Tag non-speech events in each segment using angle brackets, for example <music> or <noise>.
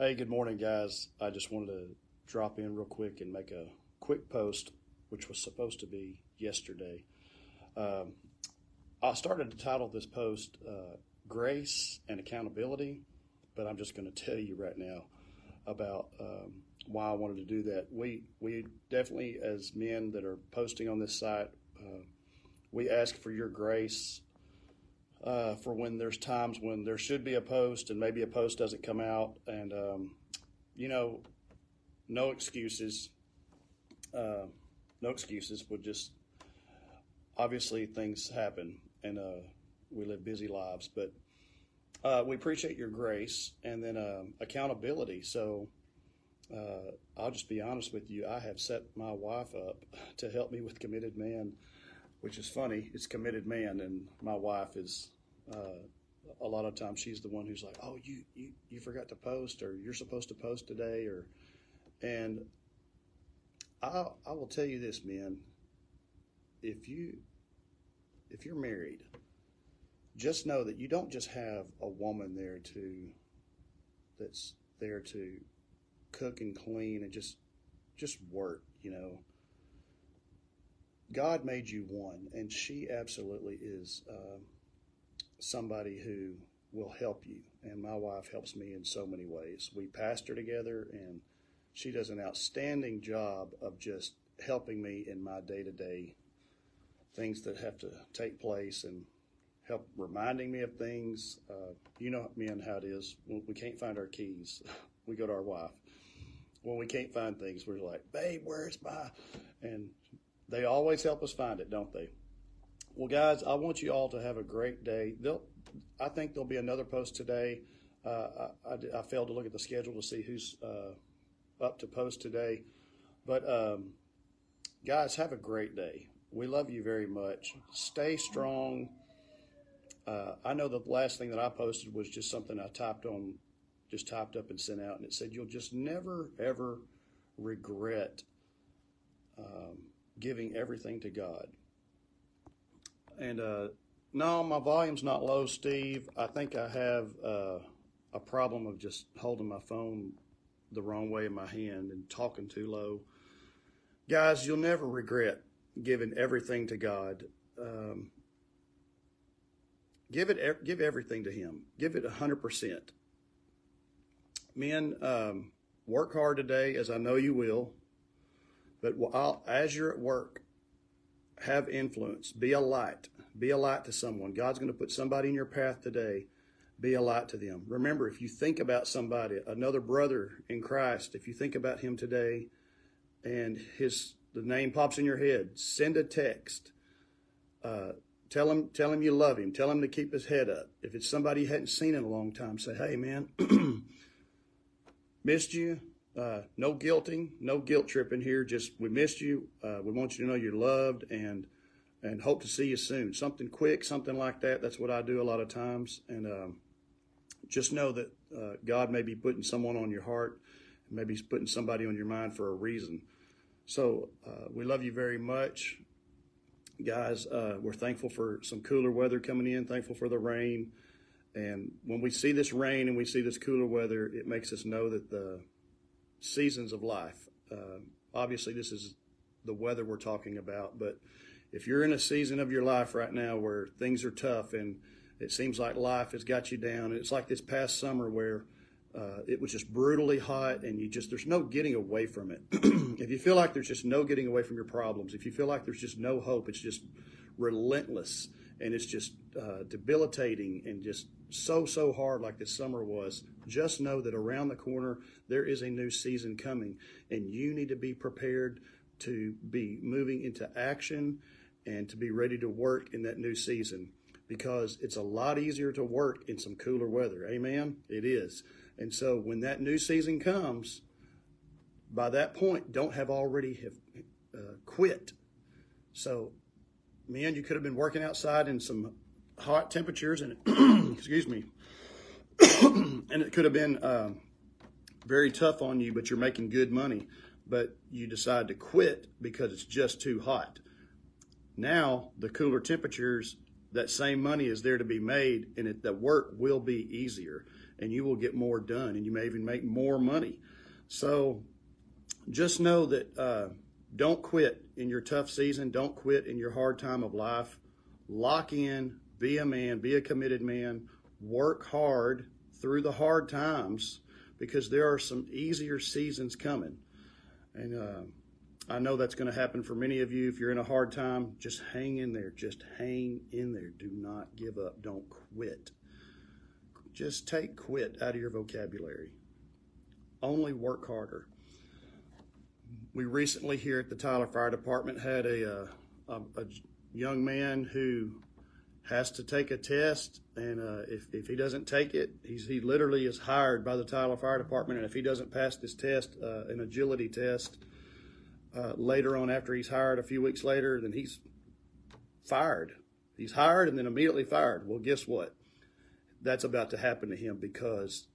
Hey, good morning, guys. I just wanted to drop in real quick and make a quick post, which was supposed to be yesterday. Um, I started to title this post uh, Grace and Accountability, but I'm just going <laughs> to tell you right now about um, why I wanted to do that. We, we definitely, as men that are posting on this site, uh, we ask for your grace uh, for when there's times when there should be a post and maybe a post doesn't come out. And, um, you know, no excuses. Uh, no excuses. but just obviously things happen and uh, we live busy lives, but uh, we appreciate your grace and then um, accountability. So uh, I'll just be honest with you. I have set my wife up <laughs> to help me with committed man which is funny. It's committed man, and my wife is. Uh, a lot of times she's the one who's like, "Oh, you, you you forgot to post, or you're supposed to post today," or, and I I will tell you this, man. If you if you're married, just know that you don't just have a woman there to that's there to cook and clean and just just work, you know. God made you one, and she absolutely is uh, somebody who will help you. And my wife helps me in so many ways. We pastor together, and she does an outstanding job of just helping me in my day to day things that have to take place and help reminding me of things. Uh, you know, men, how it is. We can't find our keys, <laughs> we go to our wife. When we can't find things, we're like, babe, where's my? And they always help us find it, don't they? Well, guys, I want you all to have a great day. They'll, I think there'll be another post today. Uh, I, I, I, failed to look at the schedule to see who's uh, up to post today. But, um, guys, have a great day. We love you very much. Stay strong. Uh, I know the last thing that I posted was just something I typed on, just typed up and sent out, and it said, You'll just never, ever regret. Um, giving everything to God. And uh, no, my volume's not low, Steve. I think I have uh, a problem of just holding my phone the wrong way in my hand and talking too low. Guys, you'll never regret giving everything to God. Um, give it, give everything to Him. Give it hundred percent. Men, um, work hard today, as I know you will. But while, as you're at work, have influence. Be a light. Be a light to someone. God's going to put somebody in your path today. Be a light to them. Remember, if you think about somebody, another brother in Christ, if you think about him today and his the name pops in your head, send a text. Uh, tell him tell him you love him. Tell him to keep his head up. If it's somebody you hadn't seen in a long time, say, "Hey, man, <clears throat> missed you. Uh, no guilting, no guilt tripping here. Just we missed you. Uh, we want you to know you're loved and and hope to see you soon. Something quick, something like that. That's what I do a lot of times. And um, just know that uh, God may be putting someone on your heart, maybe He's putting somebody on your mind for a reason. So uh, we love you very much, guys. Uh, we're thankful for some cooler weather coming in. Thankful for the rain. And when we see this rain and we see this cooler weather, it makes us know that the seasons of life. Uh, obviously, this is the weather we're talking about, but if you're in a season of your life right now where things are tough and it seems like life has got you down, and it's like this past summer where uh, it was just brutally hot and you just there's no getting away from it. <clears throat> if you feel like there's just no getting away from your problems, if you feel like there's just no hope, it's just relentless and it's just uh, debilitating and just so so hard like this summer was. Just know that around the corner there is a new season coming and you need to be prepared to be moving into action and to be ready to work in that new season because it's a lot easier to work in some cooler weather. Amen? It is. And so when that new season comes by that point don't have already have uh, quit. So man you could have been working outside in some hot temperatures and <clears throat> excuse me, <clears throat> and it could have been uh, very tough on you, but you're making good money. But you decide to quit because it's just too hot. Now the cooler temperatures, that same money is there to be made, and it, the work will be easier. and you will get more done and you may even make more money. So just know that uh, don't quit in your tough season. Don't quit in your hard time of life. Lock in, be a man, be a committed man, work hard through the hard times because there are some easier seasons coming. And uh, I know that's going to happen for many of you. If you're in a hard time, just hang in there. Just hang in there. Do not give up. Don't quit. Just take quit out of your vocabulary. Only work harder. We recently here at the Tyler Fire Department had a, uh, a, a young man who has to take a test, and uh, if, if he doesn't take it, he's, he literally is hired by the Tyler Fire Department. And if he doesn't pass this test, uh, an agility test, uh, later on after he's hired, a few weeks later, then he's fired. He's hired and then immediately fired. Well, guess what? That's about to happen to him because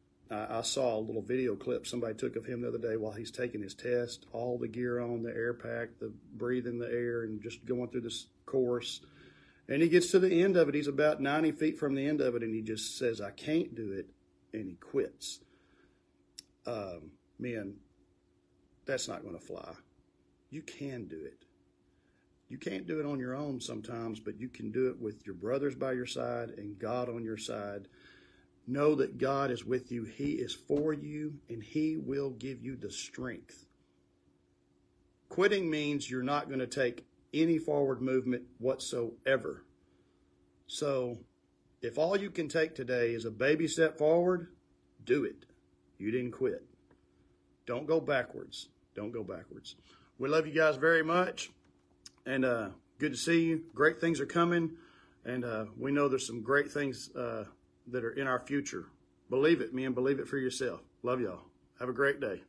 I saw a little video clip somebody took of him the other day while he's taking his test. All the gear on, the air pack, the breathing the air, and just going through this course and he gets to the end of it. He's about 90 feet from the end of it, and he just says, I can't do it. And he quits. Um, man, that's not going to fly. You can do it. You can't do it on your own sometimes, but you can do it with your brothers by your side and God on your side. Know that God is with you. He is for you, and He will give you the strength. Quitting means you're not going to take any forward movement whatsoever. So, if all you can take today is a baby step forward, do it. You didn't quit. Don't go backwards. Don't go backwards. We love you guys very much, and uh, good to see you. Great things are coming, and uh, we know there's some great things uh, that are in our future. Believe it, man. Believe it for yourself. Love y'all. Have a great day.